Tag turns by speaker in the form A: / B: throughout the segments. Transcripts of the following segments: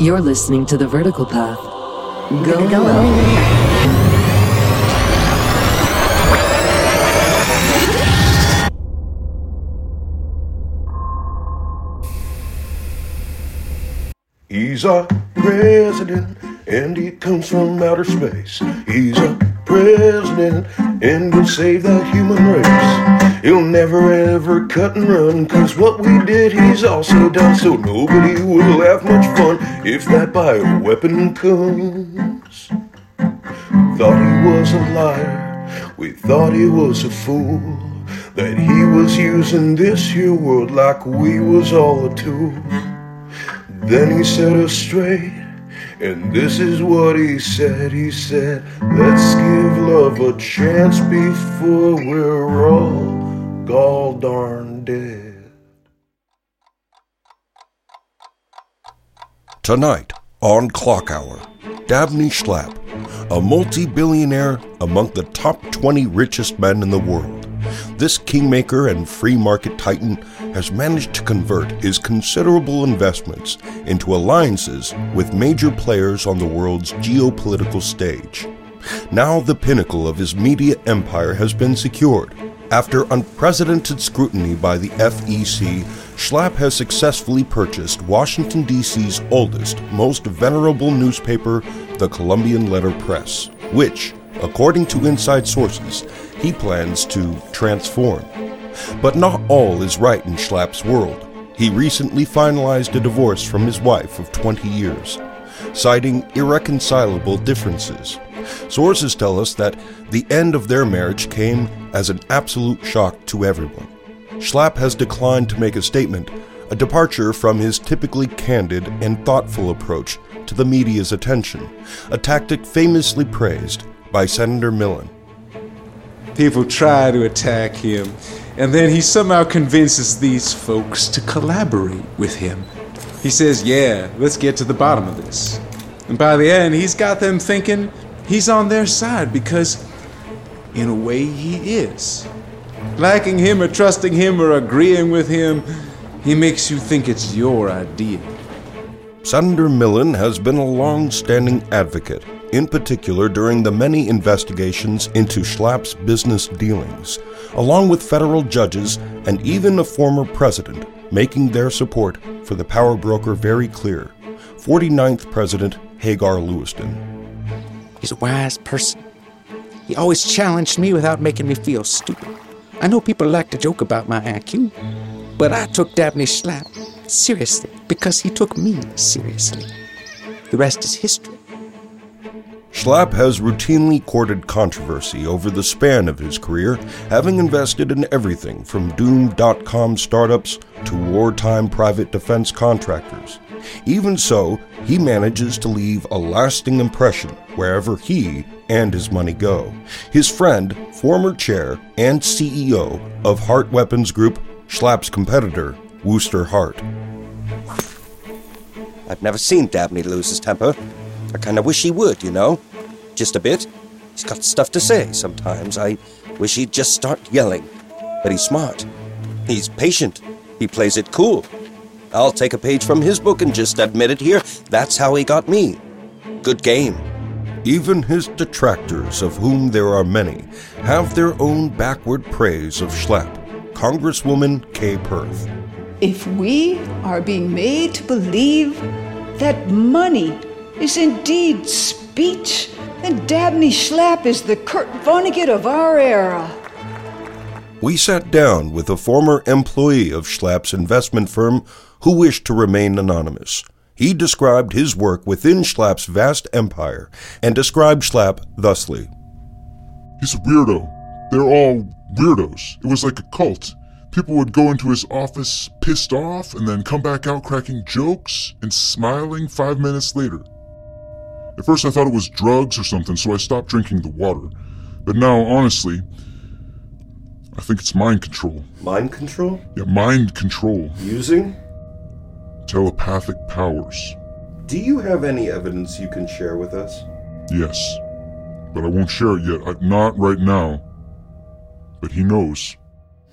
A: You're listening to The Vertical Path. Go, go, go.
B: He's a president and he comes from outer space. He's a president and will save the human race. He'll never ever cut and run, cause what we did he's also done. So nobody will have much fun if that bioweapon comes. Thought he was a liar, we thought he was a fool. That he was using this here world like we was all a tool. Then he set us straight, and this is what he said. He said, Let's give love a chance before we're all gall darn dead.
C: Tonight on Clock Hour, Dabney Shlapp, a multi billionaire among the top 20 richest men in the world. This kingmaker and free market titan has managed to convert his considerable investments into alliances with major players on the world's geopolitical stage. Now the pinnacle of his media empire has been secured. After unprecedented scrutiny by the FEC, Shlapp has successfully purchased Washington, D.C.'s oldest, most venerable newspaper, the Columbian Letter Press, which, according to inside sources, he plans to transform. But not all is right in Shlapp's world. He recently finalized a divorce from his wife of 20 years, citing irreconcilable differences. Sources tell us that the end of their marriage came as an absolute shock to everyone. Shlapp has declined to make a statement, a departure from his typically candid and thoughtful approach to the media's attention, a tactic famously praised by Senator Millen.
D: People try to attack him, and then he somehow convinces these folks to collaborate with him. He says, Yeah, let's get to the bottom of this. And by the end, he's got them thinking he's on their side because, in a way, he is. Liking him or trusting him or agreeing with him, he makes you think it's your idea.
C: Senator Millen has been a long standing advocate, in particular during the many investigations into Shlapp's business dealings, along with federal judges and even a former president, making their support for the power broker very clear. 49th President Hagar Lewiston.
E: He's a wise person. He always challenged me without making me feel stupid. I know people like to joke about my IQ, but I took Dabney Shlapp seriously because he took me seriously. The rest is history.
C: Shlapp has routinely courted controversy over the span of his career, having invested in everything from doom.com startups to wartime private defense contractors. Even so, he manages to leave a lasting impression wherever he and his money go. His friend, former chair and CEO of Hart Weapons Group, Shlapp's competitor, Wooster Hart.
F: I've never seen Dabney lose his temper. I kind of wish he would, you know. Just a bit. He's got stuff to say sometimes. I wish he'd just start yelling. But he's smart. He's patient. He plays it cool. I'll take a page from his book and just admit it here. That's how he got me. Good game.
C: Even his detractors, of whom there are many, have their own backward praise of Shlapp. Congresswoman Kay Perth.
G: If we are being made to believe that money is indeed speech, then Dabney Shlapp is the Kurt Vonnegut of our era.
C: We sat down with a former employee of Shlapp's investment firm who wished to remain anonymous. He described his work within Shlapp's vast empire and described Shlapp thusly
H: He's a weirdo. They're all weirdos. It was like a cult. People would go into his office pissed off and then come back out cracking jokes and smiling five minutes later. At first, I thought it was drugs or something, so I stopped drinking the water. But now, honestly, I think it's mind control.
C: Mind control?
H: Yeah, mind control.
C: Using?
H: Telepathic powers.
C: Do you have any evidence you can share with us?
H: Yes. But I won't share it yet. I, not right now. But he knows.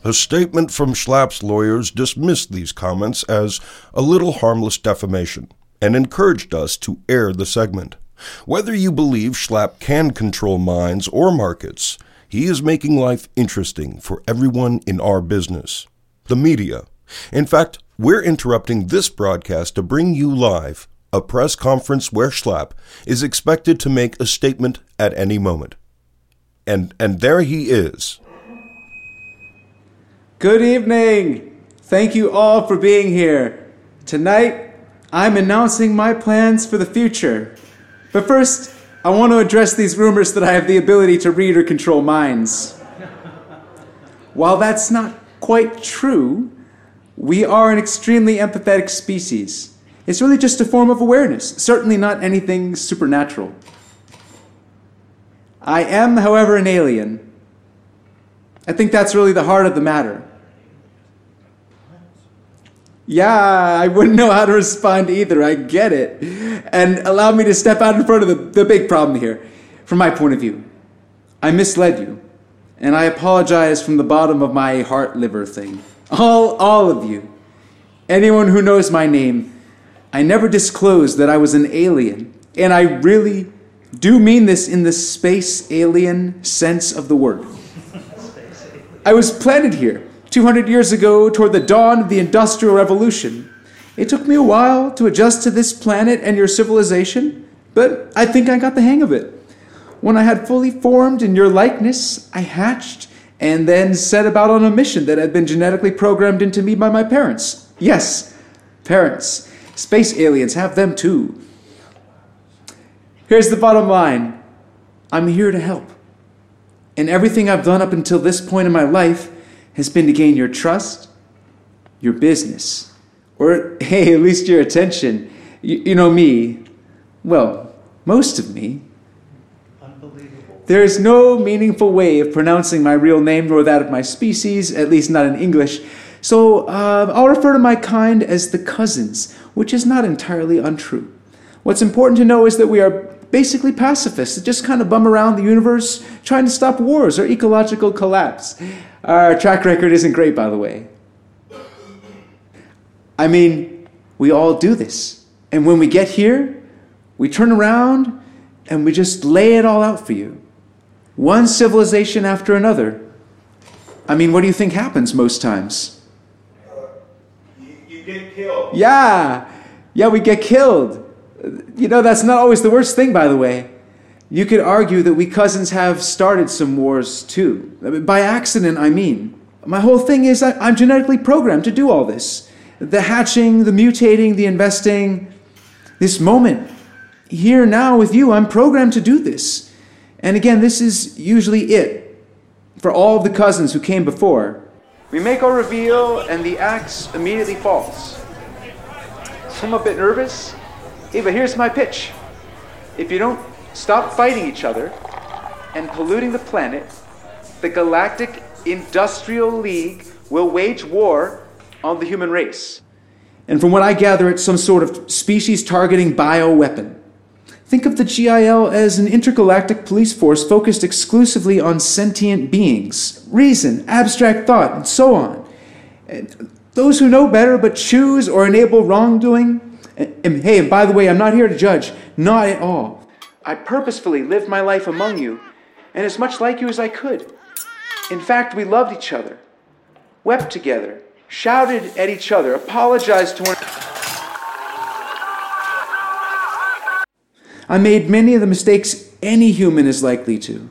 C: A statement from Shlapp's lawyers dismissed these comments as a little harmless defamation. and encouraged us to air the segment. Whether you believe Shlapp can control minds or markets, he is making life interesting for everyone in our business, the media. In fact, we're interrupting this broadcast to bring you live a press conference where Shlapp is expected to make a statement at any moment. And and there he is.
D: Good evening. Thank you all for being here. Tonight, I'm announcing my plans for the future. But first, I want to address these rumors that I have the ability to read or control minds. While that's not quite true, we are an extremely empathetic species. It's really just a form of awareness, certainly not anything supernatural. I am, however, an alien. I think that's really the heart of the matter. Yeah, I wouldn't know how to respond either. I get it. And allow me to step out in front of the, the big problem here. From my point of view, I misled you. And I apologize from the bottom of my heart liver thing. All, all of you. Anyone who knows my name, I never disclosed that I was an alien. And I really do mean this in the space alien sense of the word. I was planted here 200 years ago toward the dawn of the Industrial Revolution. It took me a while to adjust to this planet and your civilization, but I think I got the hang of it. When I had fully formed in your likeness, I hatched and then set about on a mission that had been genetically programmed into me by my parents. Yes, parents. Space aliens have them too. Here's the bottom line I'm here to help. And everything I've done up until this point in my life has been to gain your trust, your business, or hey, at least your attention. You, you know me, well, most of me. There is no meaningful way of pronouncing my real name nor that of my species, at least not in English. So uh, I'll refer to my kind as the cousins, which is not entirely untrue. What's important to know is that we are basically pacifists that just kind of bum around the universe trying to stop wars or ecological collapse. Our track record isn't great, by the way. I mean, we all do this. And when we get here, we turn around and we just lay it all out for you. One civilization after another. I mean, what do you think happens most times?
I: You get killed.
D: Yeah, yeah, we get killed. You know, that's not always the worst thing, by the way. You could argue that we cousins have started some wars too. By accident, I mean. My whole thing is I, I'm genetically programmed to do all this the hatching, the mutating, the investing. This moment, here now with you, I'm programmed to do this. And again, this is usually it for all of the cousins who came before. We make our reveal, and the axe immediately falls. So I'm a bit nervous. Hey, but here's my pitch. If you don't stop fighting each other and polluting the planet, the Galactic Industrial League will wage war on the human race. And from what I gather, it's some sort of species targeting bioweapon. Think of the GIL as an intergalactic police force focused exclusively on sentient beings, reason, abstract thought, and so on. And those who know better but choose or enable wrongdoing. And, and hey, and by the way, I'm not here to judge, not at all. I purposefully lived my life among you, and as much like you as I could. In fact, we loved each other, wept together, shouted at each other, apologized to one another. I made many of the mistakes any human is likely to.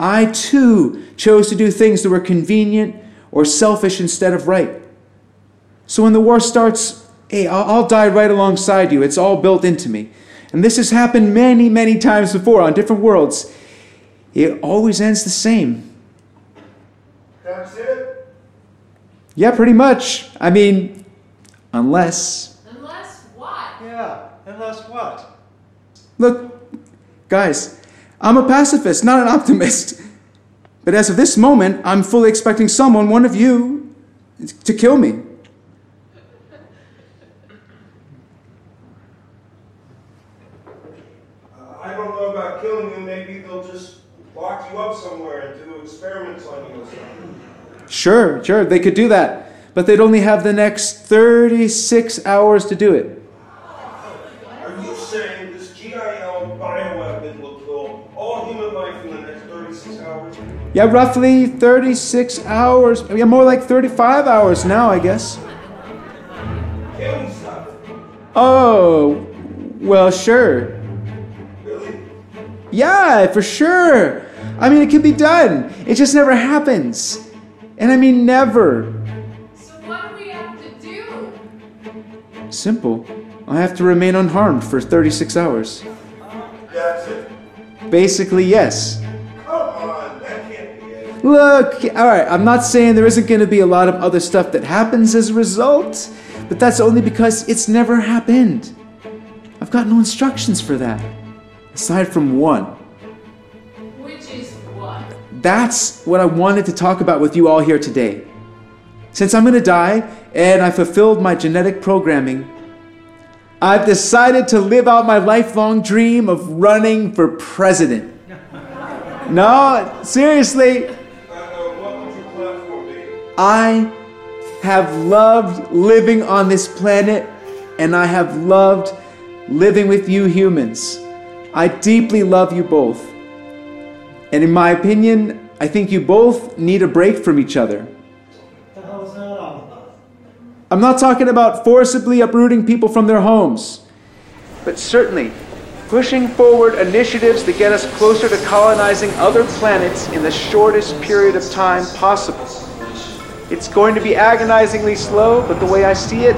D: I too chose to do things that were convenient or selfish instead of right. So when the war starts, hey, I'll, I'll die right alongside you. It's all built into me. And this has happened many, many times before on different worlds. It always ends the same.
I: That's it?
D: Yeah, pretty much. I mean, unless.
J: Unless what?
I: Yeah, unless what?
D: Look, guys, I'm a pacifist, not an optimist. But as of this moment, I'm fully expecting someone, one of you, to kill me.
I: experiments on yourself.
D: Sure, sure, they could do that. But they'd only have the next 36 hours to do it.
B: Are you saying this GIL bioweapon will kill all human life in the next 36 hours?
D: Yeah, roughly 36 hours. Yeah, more like 35 hours now, I guess.
I: Can we stop it?
D: Oh, well, sure.
I: Really?
D: Yeah, for sure. I mean, it can be done. It just never happens. And I mean, never.
J: So what do we have to do?
D: Simple. I have to remain unharmed for 36 hours.
I: That's it.
D: Basically, yes.
I: Come on, can't be.
D: Look, alright, I'm not saying there isn't going to be a lot of other stuff that happens as a result, but that's only because it's never happened. I've got no instructions for that, aside from one.
J: Which is what?
D: That's what I wanted to talk about with you all here today. Since I'm going to die and I fulfilled my genetic programming, I've decided to live out my lifelong dream of running for president. No, seriously,
I: Uh, uh, what would your platform be?
D: I have loved living on this planet and I have loved living with you humans. I deeply love you both. And in my opinion, I think you both need a break from each other. I'm not talking about forcibly uprooting people from their homes, but certainly pushing forward initiatives that get us closer to colonizing other planets in the shortest period of time possible. It's going to be agonizingly slow, but the way I see it,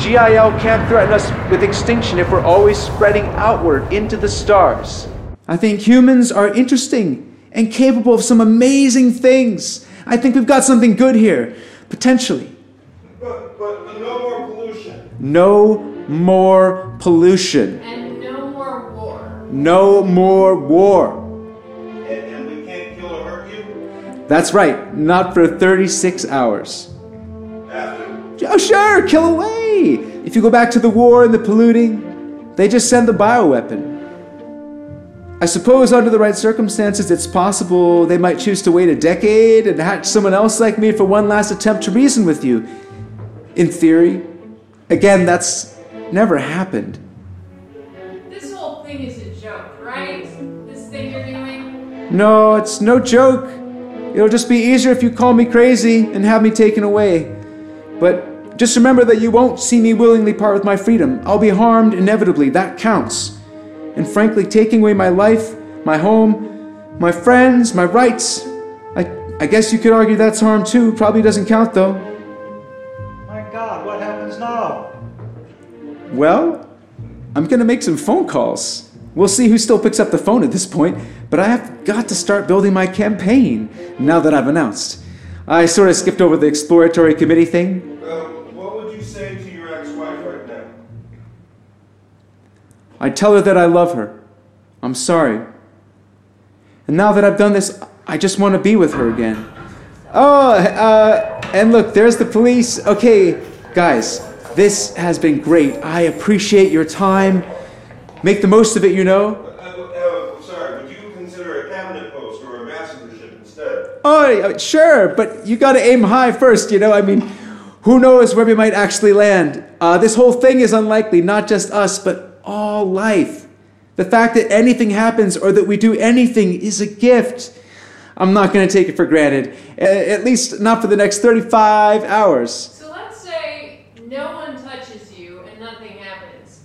D: GIL can't threaten us with extinction if we're always spreading outward into the stars. I think humans are interesting and capable of some amazing things. I think we've got something good here, potentially.
I: But, but no more pollution.
D: No more pollution.
J: And no more war.
D: No more war.
I: And, and we can't kill or hurt you?
D: That's right, not for 36 hours.
I: After.
D: Oh, sure, kill away. If you go back to the war and the polluting, they just send the bioweapon. I suppose under the right circumstances, it's possible they might choose to wait a decade and hatch someone else like me for one last attempt to reason with you. In theory. Again, that's never happened.
J: This whole thing is a joke, right? This thing you're doing?
D: No, it's no joke. It'll just be easier if you call me crazy and have me taken away. But just remember that you won't see me willingly part with my freedom. I'll be harmed inevitably. That counts. And frankly, taking away my life, my home, my friends, my rights, I, I guess you could argue that's harm too. Probably doesn't count though.
K: My God, what happens now?
D: Well, I'm gonna make some phone calls. We'll see who still picks up the phone at this point, but I have got to start building my campaign now that I've announced. I sort of skipped over the exploratory committee thing.
I: Uh, what would you say to your ex-wife right now?
D: I tell her that I love her. I'm sorry. And now that I've done this, I just want to be with her again. Oh, uh, and look, there's the police. Okay, guys, this has been great. I appreciate your time. Make the most of it, you know.
I: Sorry, would you consider a cabinet post or a ambassadorship instead?
D: Oh, sure, but you gotta aim high first, you know? I mean, who knows where we might actually land? Uh, this whole thing is unlikely, not just us, but all life. The fact that anything happens or that we do anything is a gift. I'm not gonna take it for granted, at least not for the next 35 hours.
J: So let's say no one touches you and nothing happens.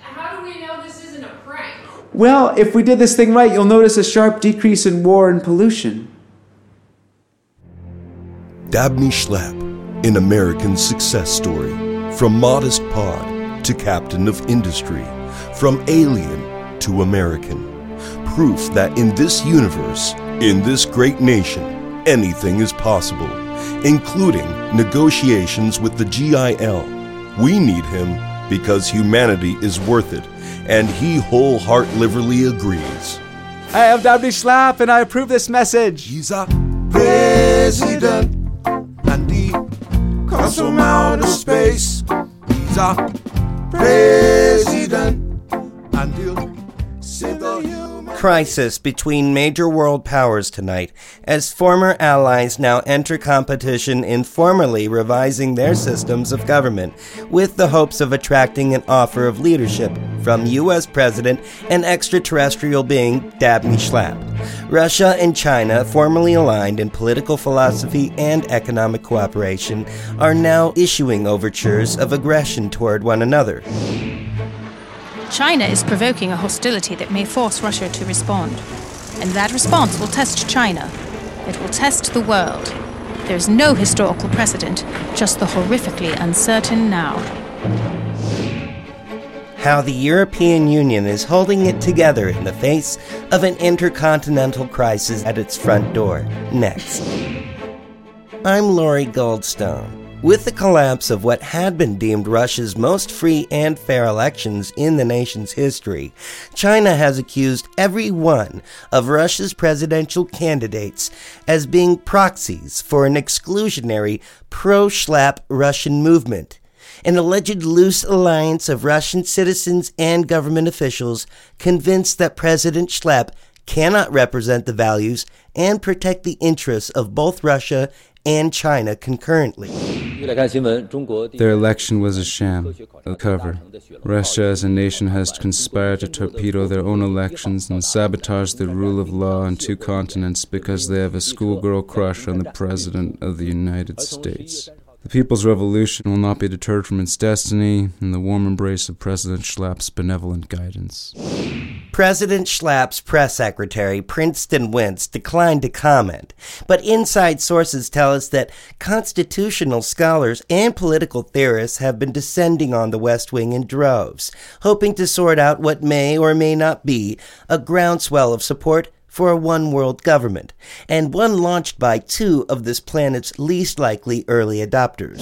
J: How do we know this isn't a prank?
D: Well, if we did this thing right, you'll notice a sharp decrease in war and pollution.
C: Dabney Shlapp, an American success story. From modest pod to captain of industry, from alien to American. Proof that in this universe, in this great nation, anything is possible, including negotiations with the GIL. We need him because humanity is worth it, and he wholeheartedly agrees.
D: I am Dabney Shlapp, and I approve this message.
C: He's a president, and he comes from outer space. He's a
F: crisis between major world powers tonight as former allies now enter competition in formally revising their systems of government with the hopes of attracting an offer of leadership from U.S. President and extraterrestrial being Dabney Shlapp. Russia and China, formerly aligned in political philosophy and economic cooperation, are now issuing overtures of aggression toward one another.
L: China is provoking a hostility that may force Russia to respond. And that response will test China. It will test the world. There is no historical precedent, just the horrifically uncertain now.
F: How the European Union is holding it together in the face of an intercontinental crisis at its front door. Next. I'm Lori Goldstone. With the collapse of what had been deemed Russia's most free and fair elections in the nation's history, China has accused every one of Russia's presidential candidates as being proxies for an exclusionary pro Shlapp Russian movement. An alleged loose alliance of Russian citizens and government officials convinced that President Shlapp cannot represent the values and protect the interests of both Russia and China concurrently.
D: Their election was a sham, a cover. Russia as a nation has conspired to torpedo their own elections and sabotage the rule of law on two continents because they have a schoolgirl crush on the President of the United States. The People's Revolution will not be deterred from its destiny in the warm embrace of President Shlapp's benevolent guidance.
F: President Shlapp's press secretary, Princeton Wentz, declined to comment, but inside sources tell us that constitutional scholars and political theorists have been descending on the West Wing in droves, hoping to sort out what may or may not be a groundswell of support for a one world government, and one launched by two of this planet's least likely early adopters.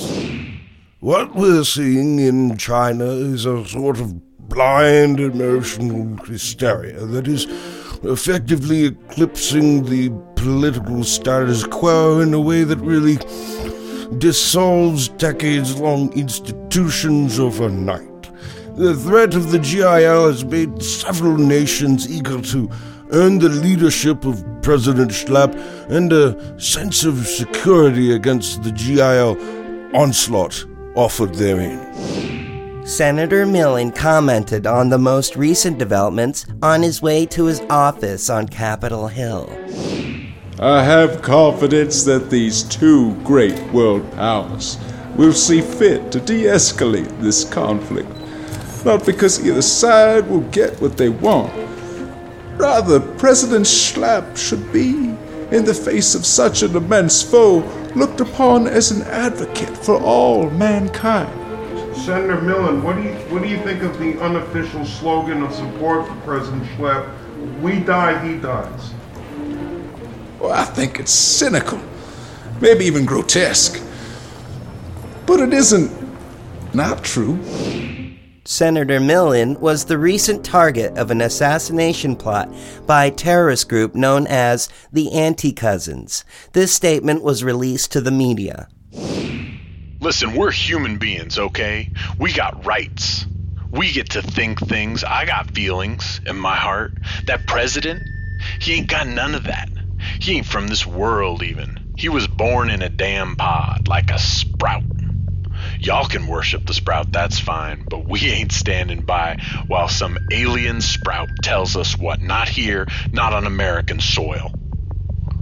C: What we're seeing in China is a sort of blind emotional hysteria that is effectively eclipsing the political status quo in a way that really dissolves decades long institutions overnight. The threat of the GIL has made several nations eager to earn the leadership of President Shlapp and a sense of security against the GIL onslaught offered therein.
F: Senator Millen commented on the most recent developments on his way to his office on Capitol Hill.
D: I have confidence that these two great world powers will see fit to de escalate this conflict. Not because either side will get what they want, Rather, President Shlapp should be, in the face of such an immense foe, looked upon as an advocate for all mankind.
I: Senator Millen, what do you what do you think of the unofficial slogan of support for President Shlapp? We die, he dies.
D: Well, I think it's cynical, maybe even grotesque. But it isn't not true.
F: Senator Millen was the recent target of an assassination plot by a terrorist group known as the Anti Cousins. This statement was released to the media.
M: Listen, we're human beings, okay? We got rights. We get to think things. I got feelings in my heart. That president, he ain't got none of that. He ain't from this world, even. He was born in a damn pod, like a sprout. Y'all can worship the sprout, that's fine, but we ain't standing by while some alien sprout tells us what. Not here, not on American soil.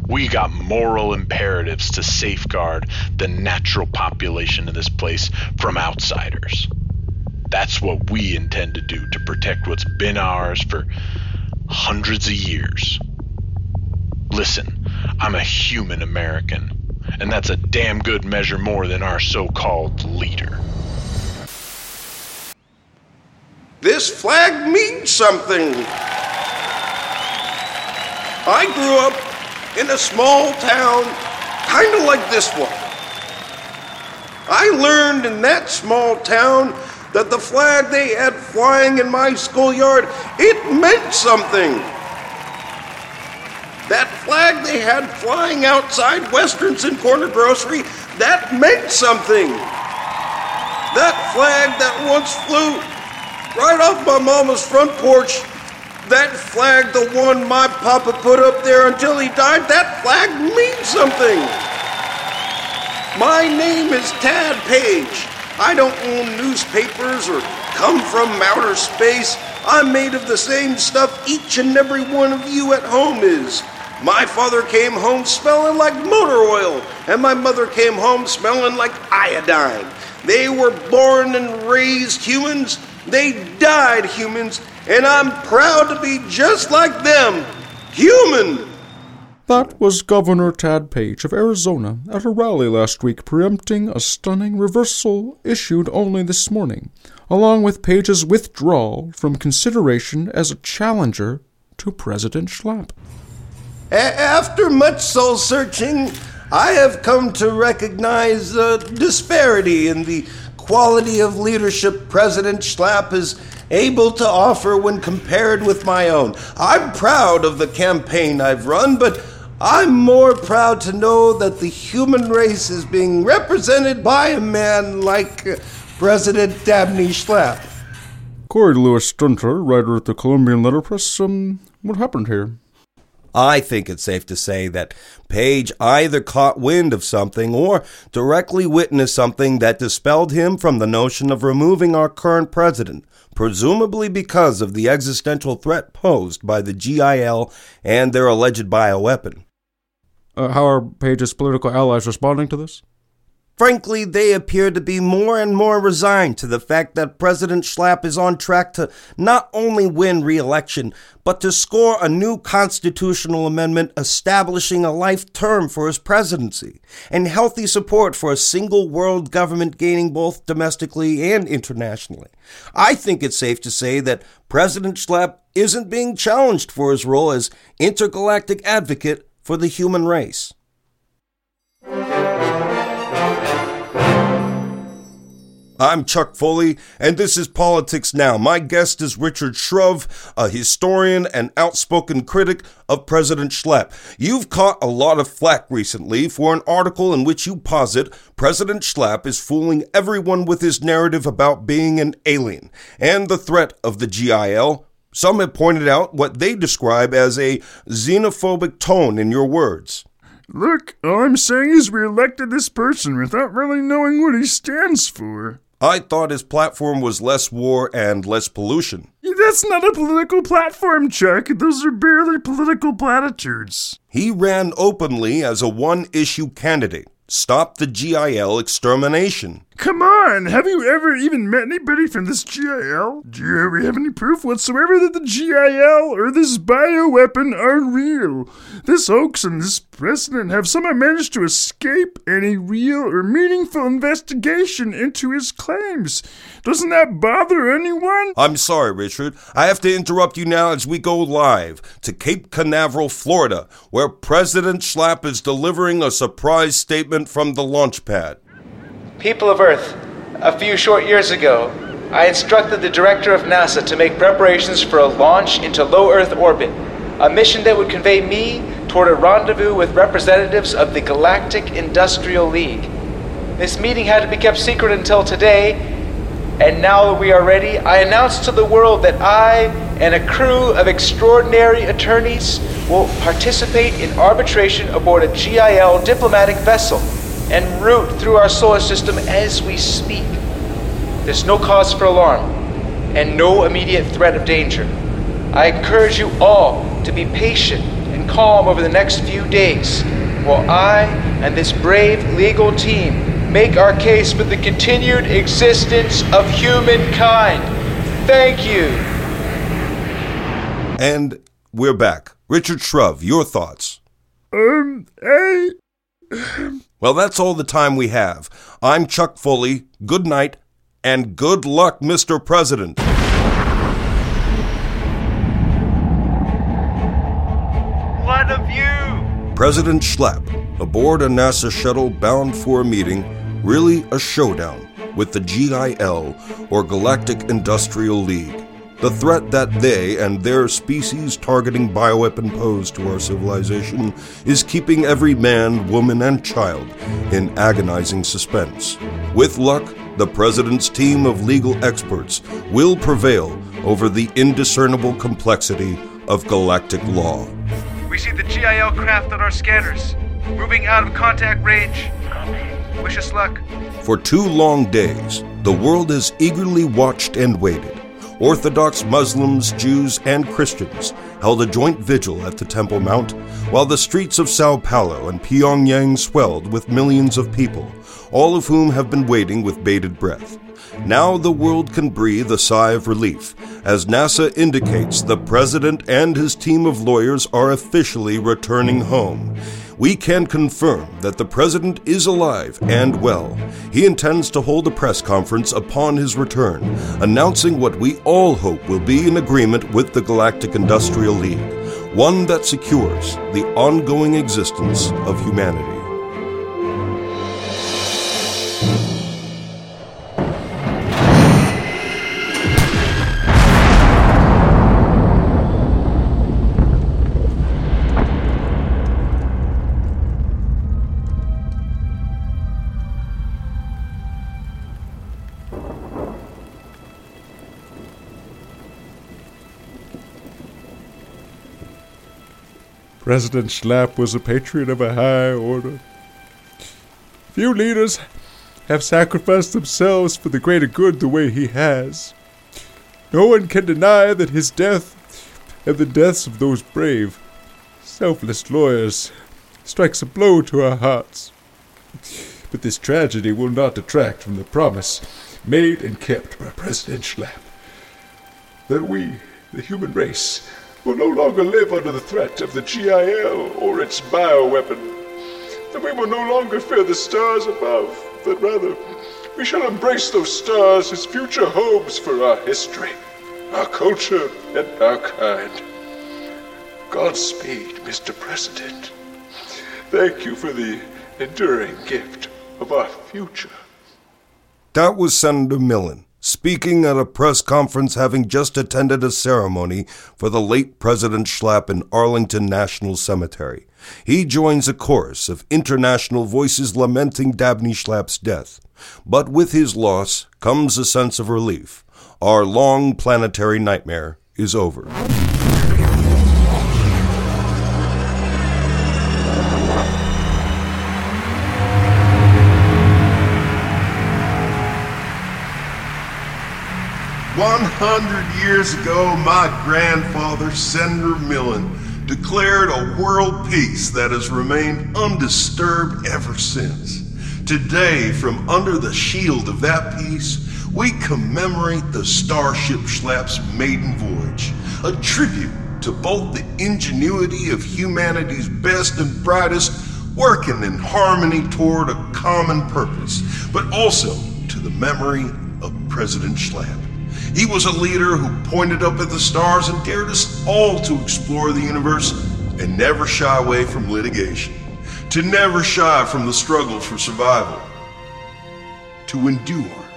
M: We got moral imperatives to safeguard the natural population of this place from outsiders. That's what we intend to do to protect what's been ours for hundreds of years. Listen, I'm a human American and that's a damn good measure more than our so called leader.
B: This flag means something. I grew up in a small town, kind of like this one. I learned in that small town that the flag they had flying in my schoolyard, it meant something. Flag they had flying outside Westerns and Corner Grocery, that meant something. That flag that once flew right off my mama's front porch, That flag, the one my papa put up there until he died, that flag means something. My name is Tad Paige. I don't own newspapers or come from outer space. I'm made of the same stuff each and every one of you at home is. My father came home smelling like motor oil, and my mother came home smelling like iodine. They were born and raised humans, they died humans, and I'm proud to be just like them human.
N: That was Governor Tad Paige of Arizona at a rally last week preempting a stunning reversal issued only this morning, along with Paige's withdrawal from consideration as a challenger to President
B: Shlapp. After much soul searching, I have come to recognize a disparity in the quality of leadership President Shlapp is able to offer when compared with my own. I'm proud of the campaign I've run, but I'm more proud to know that the human race is being represented by a man like uh, President Dabney Shlapp.
N: Cory Lewis Stentor, writer at the Columbian Letterpress, um, what happened here?
C: I think it's safe to say that Paige either caught wind of something or directly witnessed something that dispelled him from the notion of removing our current president, presumably because of the existential threat posed by the GIL and their alleged bioweapon.
N: Uh, how are Paige's political allies responding to this?
C: Frankly, they appear to be more and more resigned to the fact that President Shlapp is on track to not only win re election, but to score a new constitutional amendment establishing a life term for his presidency, and healthy support for a single world government gaining both domestically and internationally. I think it's safe to say that President Shlapp isn't being challenged for his role as intergalactic advocate for the human race. I'm Chuck Foley, and this is Politics Now. My guest is Richard Shrove, a historian and outspoken critic of President Shlapp. You've caught a lot of flack recently for an article in which you posit President Shlapp is fooling everyone with his narrative about being an alien and the threat of the GIL. Some have pointed out what they describe as a xenophobic tone in your words.
O: Look, all I'm saying is we elected this person without really knowing what he stands for.
B: I thought his platform was less war and less pollution.
O: That's not a political platform, Chuck. Those are barely political platitudes.
B: He ran openly as a one issue candidate. Stop the GIL extermination.
O: Come on, have you ever even met anybody from this GIL? Do you ever have any proof whatsoever that the GIL or this bioweapon are real? This hoax and this president have somehow managed to escape any real or meaningful investigation into his claims. Doesn't that bother anyone?
B: I'm sorry, Richard. I have to interrupt you now as we go live to Cape Canaveral, Florida, where President Shlapp is delivering a surprise statement from the launch pad.
D: People of Earth, a few short years ago, I instructed the director of NASA to make preparations for a launch into low Earth orbit, a mission that would convey me toward a rendezvous with representatives of the Galactic Industrial League. This meeting had to be kept secret until today, and now that we are ready, I announce to the world that I and a crew of extraordinary attorneys will participate in arbitration aboard a GIL diplomatic vessel en route through our solar system as we speak. There's no cause for alarm and no immediate threat of danger. I encourage you all to be patient and calm over the next few days while I and this brave legal team make our case for the continued existence of humankind. Thank you.
B: And we're back. Richard Shrove, your thoughts.
O: Um, I.
B: Well, that's all the time we have. I'm Chuck Foley. Good night, and good luck, Mr. President.
D: What of you?
B: President Shlapp, aboard a NASA shuttle bound for a meeting, really a showdown with the GIL, or Galactic Industrial League. The threat that they and their species targeting bioweapon pose to our civilization is keeping every man, woman, and child in agonizing suspense. With luck,
C: the President's team of legal experts will prevail over the indiscernible complexity of galactic law.
P: We see the GIL craft on our scanners, moving out of contact range. Wish us luck.
C: For two long days, the world has eagerly watched and waited. Orthodox Muslims, Jews, and Christians held a joint vigil at the Temple Mount, while the streets of Sao Paulo and Pyongyang swelled with millions of people, all of whom have been waiting with bated breath. Now the world can breathe a sigh of relief, as NASA indicates the President and his team of lawyers are officially returning home. We can confirm that the President is alive and well. He intends to hold a press conference upon his return, announcing what we all hope will be an agreement with the Galactic Industrial League, one that secures the ongoing existence of humanity.
N: President Shlapp was a patriot of a high order. Few leaders have sacrificed themselves for the greater good the way he has. No one can deny that his death and the deaths of those brave, selfless lawyers strikes a blow to our hearts. But this tragedy will not detract from the promise made and kept by President Shlapp that we, the human race, will no longer live under the threat of the GIL or its bioweapon. That we will no longer fear the stars above, but rather we shall embrace those stars as future homes for our history, our culture, and our kind. Godspeed, Mr. President. Thank you for the enduring gift of our future.
C: That was Senator Millen speaking at a press conference having just attended a ceremony for the late President Shlapp in Arlington National Cemetery. He joins a chorus of international voices lamenting Dabney Shlapp's death. But with his loss comes a sense of relief. Our long planetary nightmare is over.
B: 100 years ago, my grandfather, Senator Millen, declared a world peace that has remained undisturbed ever since. Today, from under the shield of that peace, we commemorate the Starship Shlapp's maiden voyage, a tribute to both the ingenuity of humanity's best and brightest working in harmony toward a common purpose, but also to the memory of President Shlapp. He was a leader who pointed up at the stars and dared us all to explore the universe and never shy away from litigation, to never shy from the struggle for survival, to endure.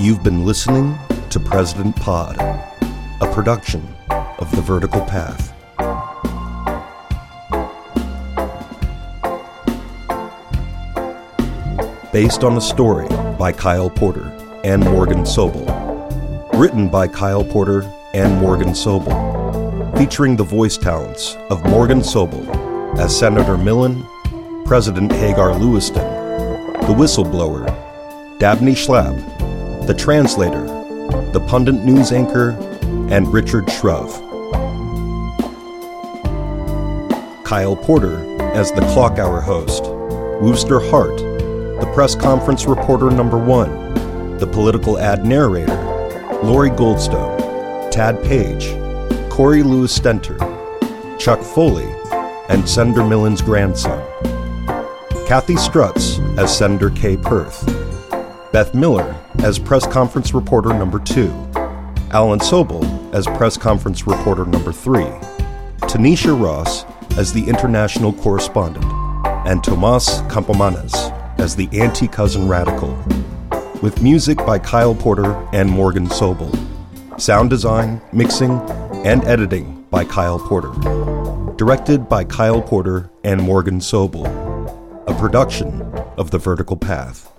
C: You've been listening to President Pod, a production of The Vertical Path. Based on a story by Kyle Porter and Morgan Sobel. Written by Kyle Porter and Morgan Sobel. Featuring the voice talents of Morgan Sobel as Senator Millen, President Hagar Lewiston, the whistleblower, Dabney Shlapp, the translator, the pundit news anchor, and Richard Shrove. Kyle Porter as the clock hour host, Wooster Hart, the press conference reporter number one, the political ad narrator, Lori Goldstone, Tad Paige, Cory Lewis Stentor, Chuck Foley, and Senator Millen's grandson. Kathy Strutz as Senator Kay Perth. Beth Miller as press conference reporter number two, Alan Sobel as press conference reporter number three, Tanesha Ross as the international correspondent, and Tomas Campomanes as the anti cousin radical, with music by Kyle Porter and Morgan Sobel. Sound design, mixing, and editing by Kyle Porter. Directed by Kyle Porter and Morgan Sobel. A production of The Vertical Path.